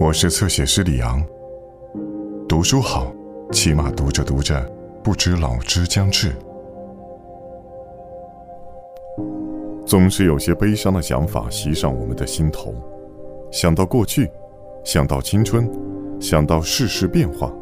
我是侧写师李昂。读书好，起码读着读着，不知老之将至。总是有些悲伤的想法袭上我们的心头，想到过去，想到青春，想到世事变化，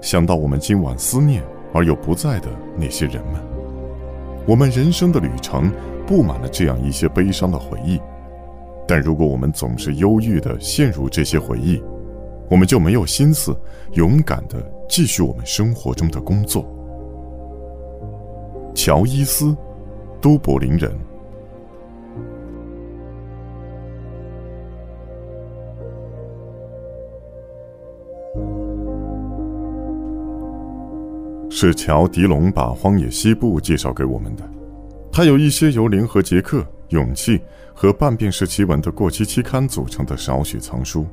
想到我们今晚思念而又不在的那些人们。我们人生的旅程布满了这样一些悲伤的回忆。但如果我们总是忧郁地陷入这些回忆，我们就没有心思勇敢地继续我们生活中的工作。乔伊斯，都柏林人，是乔迪龙把《荒野西部》介绍给我们的。他有一些由联合杰克、勇气。和半便士奇闻的过期期刊组成的少许藏书，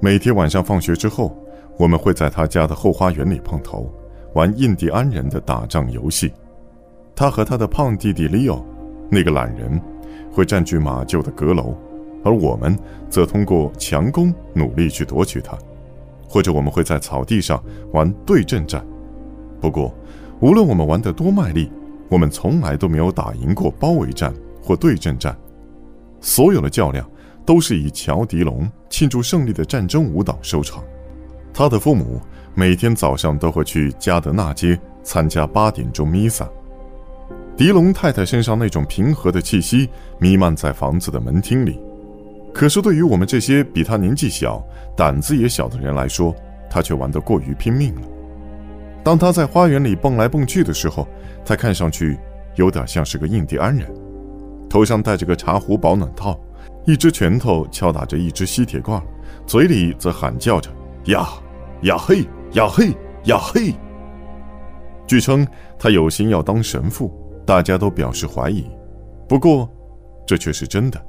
每天晚上放学之后，我们会在他家的后花园里碰头，玩印第安人的打仗游戏。他和他的胖弟弟 Leo，那个懒人，会占据马厩的阁楼，而我们则通过强攻努力去夺取它。或者我们会在草地上玩对阵战。不过，无论我们玩得多卖力，我们从来都没有打赢过包围战或对阵战。所有的较量都是以乔迪龙庆祝胜利的战争舞蹈收场。他的父母每天早上都会去加德纳街参加八点钟弥撒。迪龙太太身上那种平和的气息弥漫在房子的门厅里，可是对于我们这些比他年纪小、胆子也小的人来说，他却玩得过于拼命了。当他在花园里蹦来蹦去的时候，他看上去有点像是个印第安人。头上戴着个茶壶保暖套，一只拳头敲打着一只吸铁罐，嘴里则喊叫着“呀呀嘿呀嘿呀嘿”。据称他有心要当神父，大家都表示怀疑。不过，这却是真的。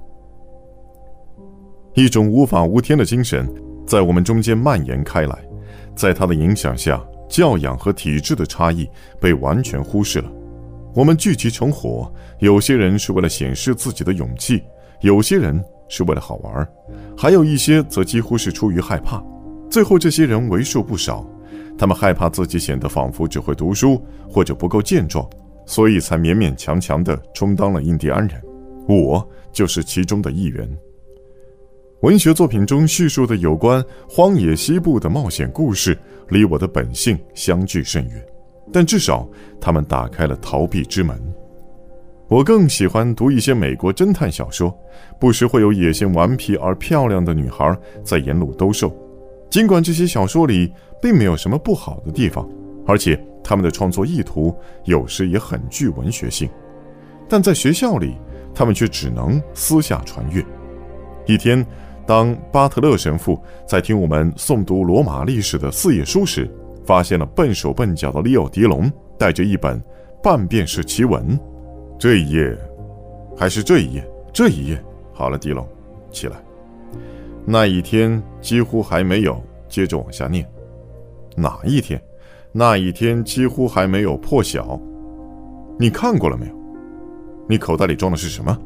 一种无法无天的精神在我们中间蔓延开来，在他的影响下，教养和体制的差异被完全忽视了。我们聚集成伙，有些人是为了显示自己的勇气，有些人是为了好玩，还有一些则几乎是出于害怕。最后，这些人为数不少，他们害怕自己显得仿佛只会读书或者不够健壮，所以才勉勉强强地充当了印第安人。我就是其中的一员。文学作品中叙述的有关荒野西部的冒险故事，离我的本性相距甚远。但至少，他们打开了逃避之门。我更喜欢读一些美国侦探小说，不时会有野性顽皮而漂亮的女孩在沿路兜售。尽管这些小说里并没有什么不好的地方，而且他们的创作意图有时也很具文学性，但在学校里，他们却只能私下传阅。一天，当巴特勒神父在听我们诵读罗马历史的四页书时，发现了笨手笨脚的利奥迪龙带着一本半便士奇文，这一页，还是这一页？这一页。好了，迪龙，起来。那一天几乎还没有，接着往下念。哪一天？那一天几乎还没有破晓。你看过了没有？你口袋里装的是什么？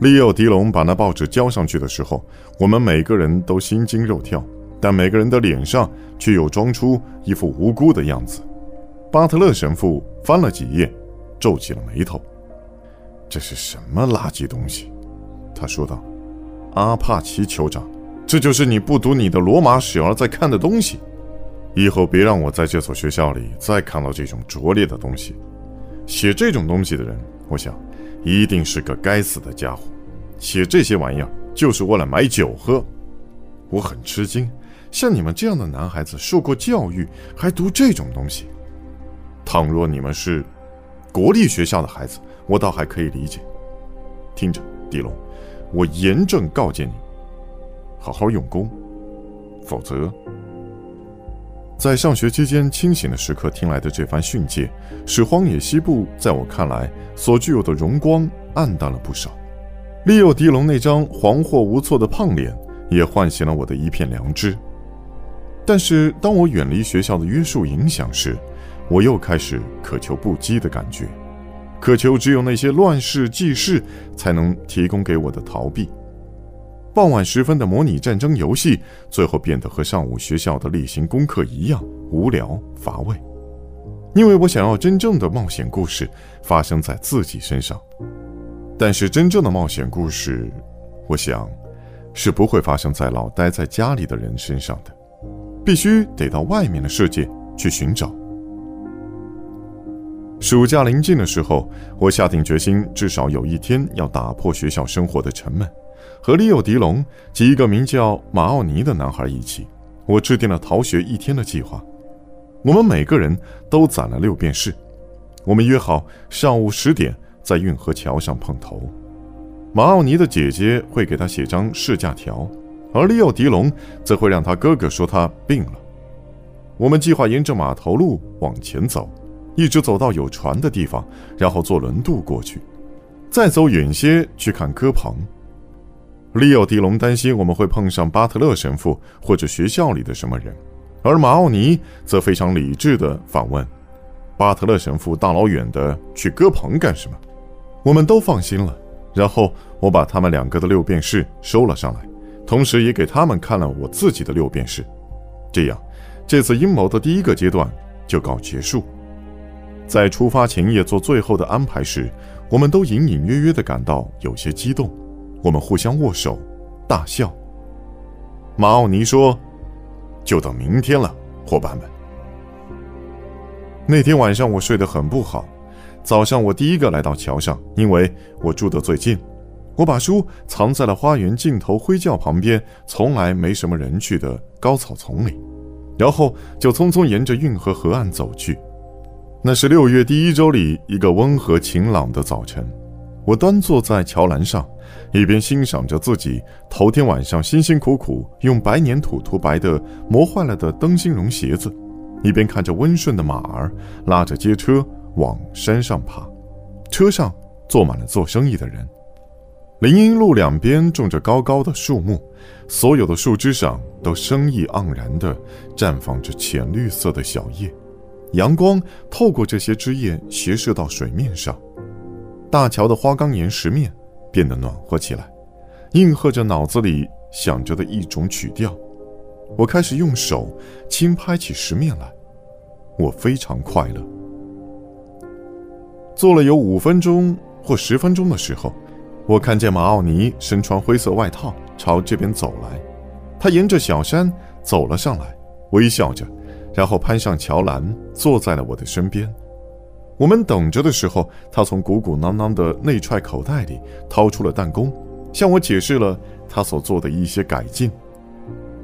利奥迪龙把那报纸交上去的时候，我们每个人都心惊肉跳。但每个人的脸上却又装出一副无辜的样子。巴特勒神父翻了几页，皱起了眉头。这是什么垃圾东西？他说道。阿帕奇酋长，这就是你不读你的罗马史而在看的东西。以后别让我在这所学校里再看到这种拙劣的东西。写这种东西的人，我想，一定是个该死的家伙。写这些玩意儿就是为了买酒喝。我很吃惊。像你们这样的男孩子，受过教育还读这种东西。倘若你们是国立学校的孩子，我倒还可以理解。听着，迪龙，我严正告诫你，好好用功，否则……在上学期间清醒的时刻听来的这番训诫，使荒野西部在我看来所具有的荣光暗淡了不少。利诱迪龙那张惶惑无措的胖脸，也唤醒了我的一片良知。但是，当我远离学校的约束影响时，我又开始渴求不羁的感觉，渴求只有那些乱世纪事才能提供给我的逃避。傍晚时分的模拟战争游戏，最后变得和上午学校的例行功课一样无聊乏味。因为我想要真正的冒险故事发生在自己身上，但是真正的冒险故事，我想，是不会发生在老待在家里的人身上的，必须得到外面的世界去寻找。暑假临近的时候，我下定决心，至少有一天要打破学校生活的沉闷，和利奥·迪龙及一个名叫马奥尼的男孩一起，我制定了逃学一天的计划。我们每个人都攒了六便士，我们约好上午十点在运河桥上碰头。马奥尼的姐姐会给他写张试驾条，而利奥·迪龙则会让他哥哥说他病了。我们计划沿着码头路往前走。一直走到有船的地方，然后坐轮渡过去，再走远些去看鸽棚。利奥·迪龙担心我们会碰上巴特勒神父或者学校里的什么人，而马奥尼则非常理智地反问：“巴特勒神父大老远的去鸽棚干什么？”我们都放心了。然后我把他们两个的六便士收了上来，同时也给他们看了我自己的六便士。这样，这次阴谋的第一个阶段就告结束。在出发前夜做最后的安排时，我们都隐隐约约地感到有些激动。我们互相握手，大笑。马奥尼说：“就等明天了，伙伴们。”那天晚上我睡得很不好。早上我第一个来到桥上，因为我住得最近。我把书藏在了花园尽头灰窖旁边从来没什么人去的高草丛里，然后就匆匆沿着运河河岸走去。那是六月第一周里一个温和晴朗的早晨，我端坐在桥栏上，一边欣赏着自己头天晚上辛辛苦苦用白粘土涂白的磨坏了的灯芯绒鞋子，一边看着温顺的马儿拉着街车往山上爬，车上坐满了做生意的人。林荫路两边种着高高的树木，所有的树枝上都生意盎然地绽放着浅绿色的小叶。阳光透过这些枝叶斜射到水面上，大桥的花岗岩石面变得暖和起来，应和着脑子里想着的一种曲调。我开始用手轻拍起石面来，我非常快乐。做了有五分钟或十分钟的时候，我看见马奥尼身穿灰色外套朝这边走来，他沿着小山走了上来，微笑着。然后攀上桥栏，坐在了我的身边。我们等着的时候，他从鼓鼓囊囊的内揣口袋里掏出了弹弓，向我解释了他所做的一些改进。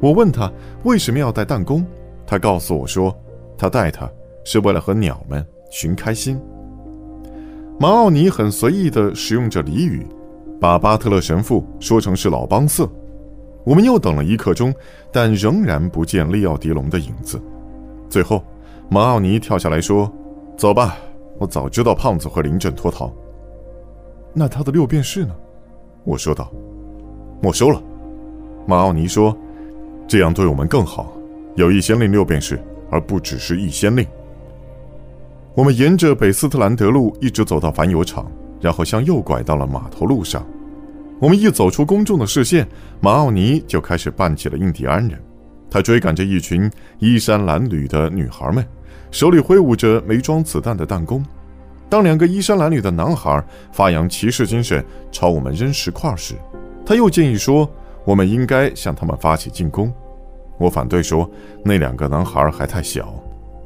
我问他为什么要带弹弓，他告诉我说，他带它是为了和鸟们寻开心。马奥尼很随意地使用着俚语，把巴特勒神父说成是老帮色。我们又等了一刻钟，但仍然不见利奥迪龙的影子。最后，马奥尼跳下来说：“走吧，我早知道胖子会临阵脱逃。”那他的六便士呢？我说道。“没收了。”马奥尼说，“这样对我们更好，有一先令六便士，而不只是一先令。”我们沿着北斯特兰德路一直走到凡油厂，然后向右拐到了码头路上。我们一走出公众的视线，马奥尼就开始扮起了印第安人。他追赶着一群衣衫褴褛的女孩们，手里挥舞着没装子弹的弹弓。当两个衣衫褴褛的男孩发扬骑士精神朝我们扔石块时，他又建议说：“我们应该向他们发起进攻。”我反对说：“那两个男孩还太小。”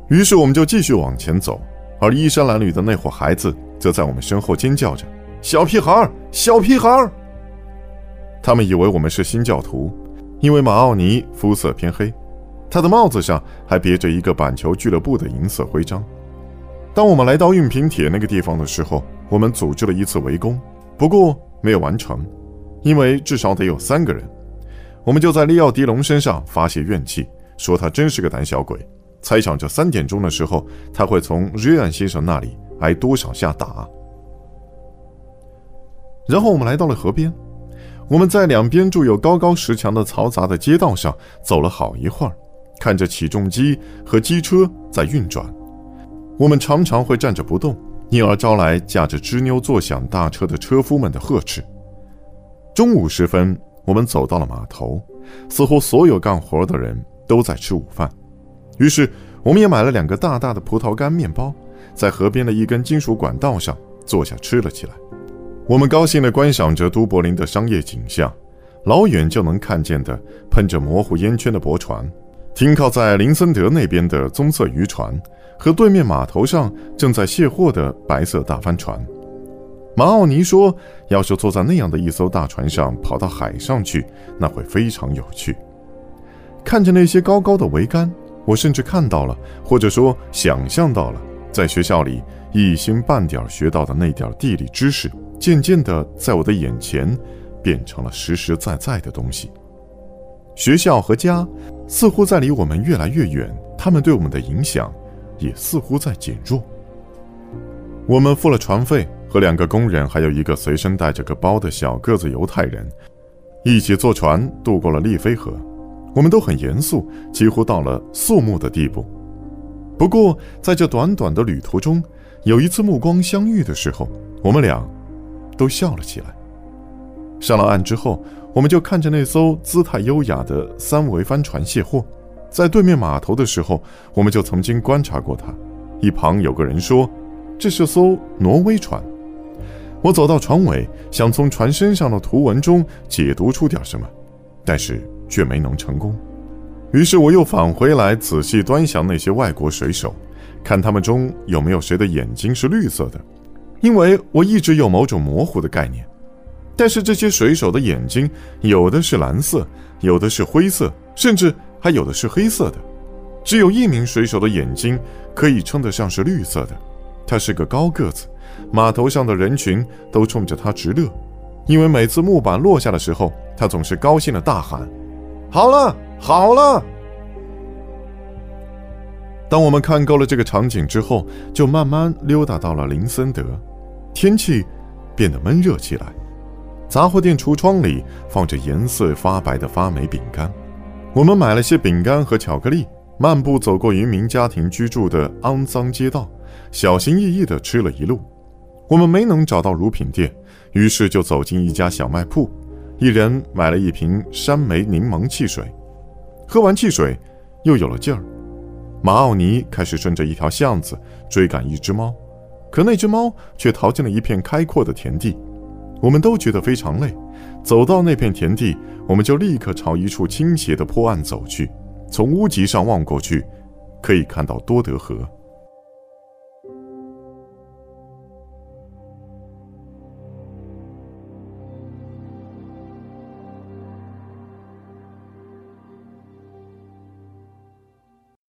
于是我们就继续往前走，而衣衫褴褛的那伙孩子则在我们身后尖叫着：“小屁孩，小屁孩！”他们以为我们是新教徒。因为马奥尼肤色偏黑，他的帽子上还别着一个板球俱乐部的银色徽章。当我们来到运平铁那个地方的时候，我们组织了一次围攻，不过没有完成，因为至少得有三个人。我们就在利奥迪龙身上发泄怨气，说他真是个胆小鬼，猜想着三点钟的时候他会从瑞安先生那里挨多少下打。然后我们来到了河边。我们在两边筑有高高石墙的嘈杂的街道上走了好一会儿，看着起重机和机车在运转。我们常常会站着不动，因而招来驾着吱扭作响大车的车夫们的呵斥。中午时分，我们走到了码头，似乎所有干活的人都在吃午饭。于是，我们也买了两个大大的葡萄干面包，在河边的一根金属管道上坐下吃了起来。我们高兴地观赏着都柏林的商业景象，老远就能看见的喷着模糊烟圈的驳船，停靠在林森德那边的棕色渔船，和对面码头上正在卸货的白色大帆船。马奥尼说：“要是坐在那样的一艘大船上跑到海上去，那会非常有趣。看着那些高高的桅杆，我甚至看到了，或者说想象到了，在学校里一星半点学到的那点地理知识，渐渐地在我的眼前变成了实实在在的东西。学校和家似乎在离我们越来越远，他们对我们的影响也似乎在减弱。我们付了船费。”和两个工人，还有一个随身带着个包的小个子犹太人，一起坐船渡过了利菲河。我们都很严肃，几乎到了肃穆的地步。不过，在这短短的旅途中，有一次目光相遇的时候，我们俩都笑了起来。上了岸之后，我们就看着那艘姿态优雅的三桅帆船卸货。在对面码头的时候，我们就曾经观察过它。一旁有个人说：“这是艘挪威船。”我走到船尾，想从船身上的图文中解读出点什么，但是却没能成功。于是我又返回来，仔细端详那些外国水手，看他们中有没有谁的眼睛是绿色的，因为我一直有某种模糊的概念。但是这些水手的眼睛，有的是蓝色，有的是灰色，甚至还有的是黑色的。只有一名水手的眼睛可以称得上是绿色的，他是个高个子。码头上的人群都冲着他直乐，因为每次木板落下的时候，他总是高兴的大喊：“好了，好了！”当我们看够了这个场景之后，就慢慢溜达到了林森德。天气变得闷热起来，杂货店橱窗里放着颜色发白的发霉饼干。我们买了些饼干和巧克力，漫步走过渔民家庭居住的肮脏街道，小心翼翼地吃了一路。我们没能找到乳品店，于是就走进一家小卖铺，一人买了一瓶山莓柠檬汽水。喝完汽水，又有了劲儿。马奥尼开始顺着一条巷子追赶一只猫，可那只猫却逃进了一片开阔的田地。我们都觉得非常累，走到那片田地，我们就立刻朝一处倾斜的坡岸走去。从屋脊上望过去，可以看到多德河。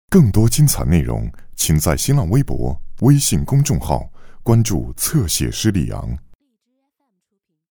更多精彩内容，请在新浪微博、微信公众号关注“侧写师李昂”。